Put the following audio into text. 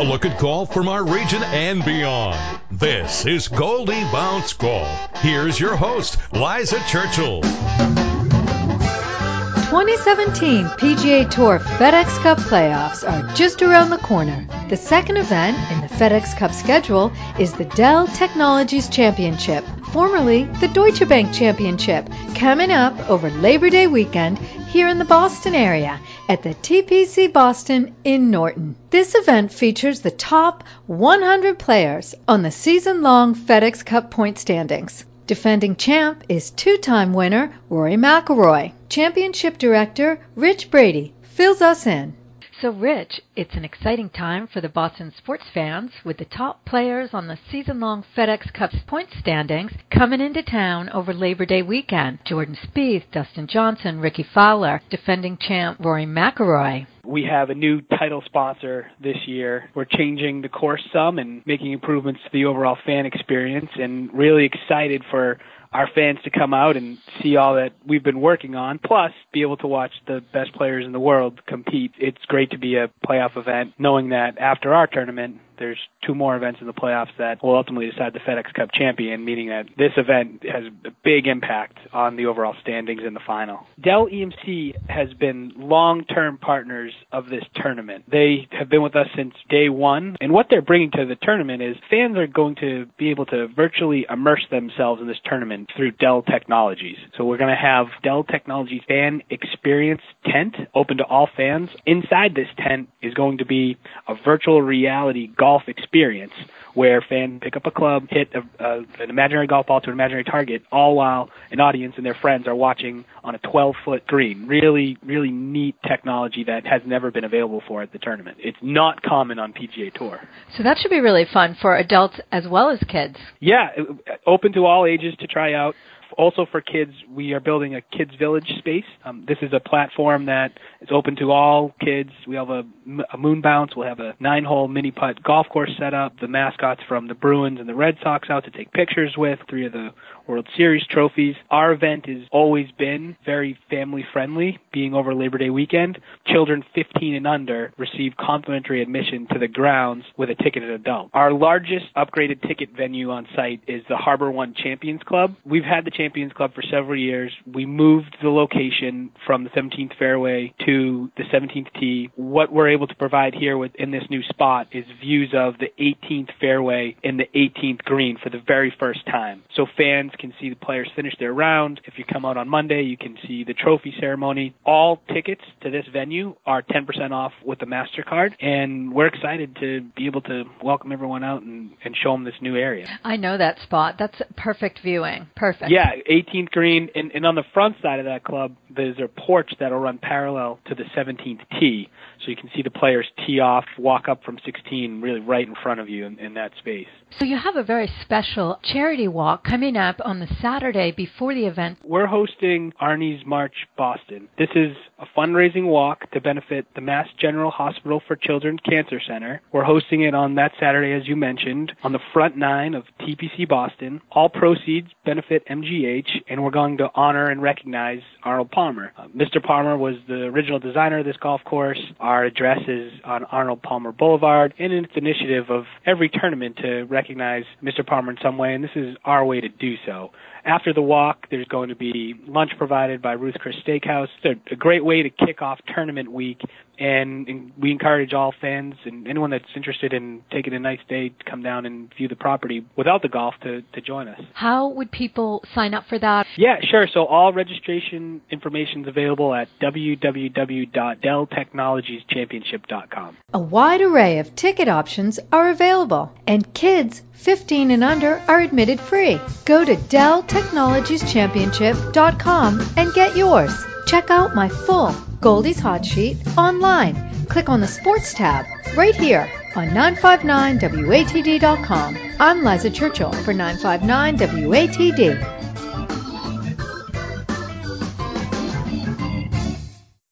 A look at golf from our region and beyond. This is Goldie Bounce Golf. Here's your host, Liza Churchill. 2017 PGA Tour FedEx Cup playoffs are just around the corner. The second event in the FedEx Cup schedule is the Dell Technologies Championship, formerly the Deutsche Bank Championship, coming up over Labor Day weekend here in the Boston area at the TPC Boston in Norton. This event features the top 100 players on the season long FedEx Cup point standings. Defending champ is two time winner Rory McIlroy. Championship director Rich Brady fills us in. So, Rich, it's an exciting time for the Boston sports fans with the top players on the season long FedEx Cup point standings coming into town over Labor Day weekend. Jordan Spieth, Dustin Johnson, Rickie Fowler, defending champ Rory McIlroy. We have a new title sponsor this year. We're changing the course some and making improvements to the overall fan experience and really excited for our fans to come out and see all that we've been working on, plus be able to watch the best players in the world compete. It's great to be a playoff event, knowing that after our tournament, there's two more events in the playoffs that will ultimately decide the FedEx Cup champion, meaning that this event has a big impact on the overall standings in the final. Dell EMC has been long-term partners of this tournament. They have been with us since day one, and what they're bringing to the tournament is fans are going to be able to virtually immerse themselves in this tournament through Dell Technologies. So we're going to have Dell Technologies fan experience tent open to all fans. Inside this tent is going to be a virtual reality golf golf experience where fans pick up a club, hit a, a, an imaginary golf ball to an imaginary target, all while an audience and their friends are watching on a 12 foot green. Really, really neat technology that has never been available for at the tournament. It's not common on PGA Tour. So that should be really fun for adults as well as kids. Yeah, open to all ages to try out also for kids, we are building a kids village space. Um, this is a platform that is open to all kids. We have a, a moon bounce. We'll have a nine-hole mini putt golf course set up. The mascots from the Bruins and the Red Sox out to take pictures with. Three of the World Series trophies. Our event has always been very family friendly, being over Labor Day weekend. Children 15 and under receive complimentary admission to the grounds with a ticketed adult. Our largest upgraded ticket venue on site is the HarborOne Champions Club. We've had the Champions Club for several years. We moved the location from the 17th fairway to the 17th tee. What we're able to provide here within this new spot is views of the 18th fairway and the 18th green for the very first time. So fans can see the players finish their round. If you come out on Monday, you can see the trophy ceremony. All tickets to this venue are 10% off with the MasterCard, and we're excited to be able to welcome everyone out and, and show them this new area. I know that spot. That's perfect viewing. Perfect. Yeah, 18th green, and, and on the front side of that club, there's a porch that'll run parallel to the 17th tee, so you can see the players tee off, walk up from 16, really right in front of you in, in that space. So you have a very special charity walk coming up on the Saturday before the event. We're hosting Arnie's March Boston. This is a fundraising walk to benefit the Mass General Hospital for Children Cancer Center. We're hosting it on that Saturday, as you mentioned, on the front nine of TPC Boston. All proceeds benefit MGH, and we're going to honor and recognize Arnold Palmer. Uh, Mr. Palmer was the original designer of this golf course. Our address is on Arnold Palmer Boulevard, and it's an initiative of every tournament to recognize Mr. Palmer in some way, and this is our way to do so. So after the walk, there's going to be lunch provided by Ruth Chris Steakhouse. It's a great way to kick off tournament week and, we encourage all fans and anyone that's interested in taking a nice day to come down and view the property without the golf to, to join us. How would people sign up for that? Yeah, sure. So all registration information is available at www.delltechnologieschampionship.com. A wide array of ticket options are available, and kids 15 and under are admitted free. Go to delltechnologieschampionship.com and get yours. Check out my full Goldie's Hot Sheet online. Click on the Sports tab right here on 959WATD.com. I'm Liza Churchill for 959WATD.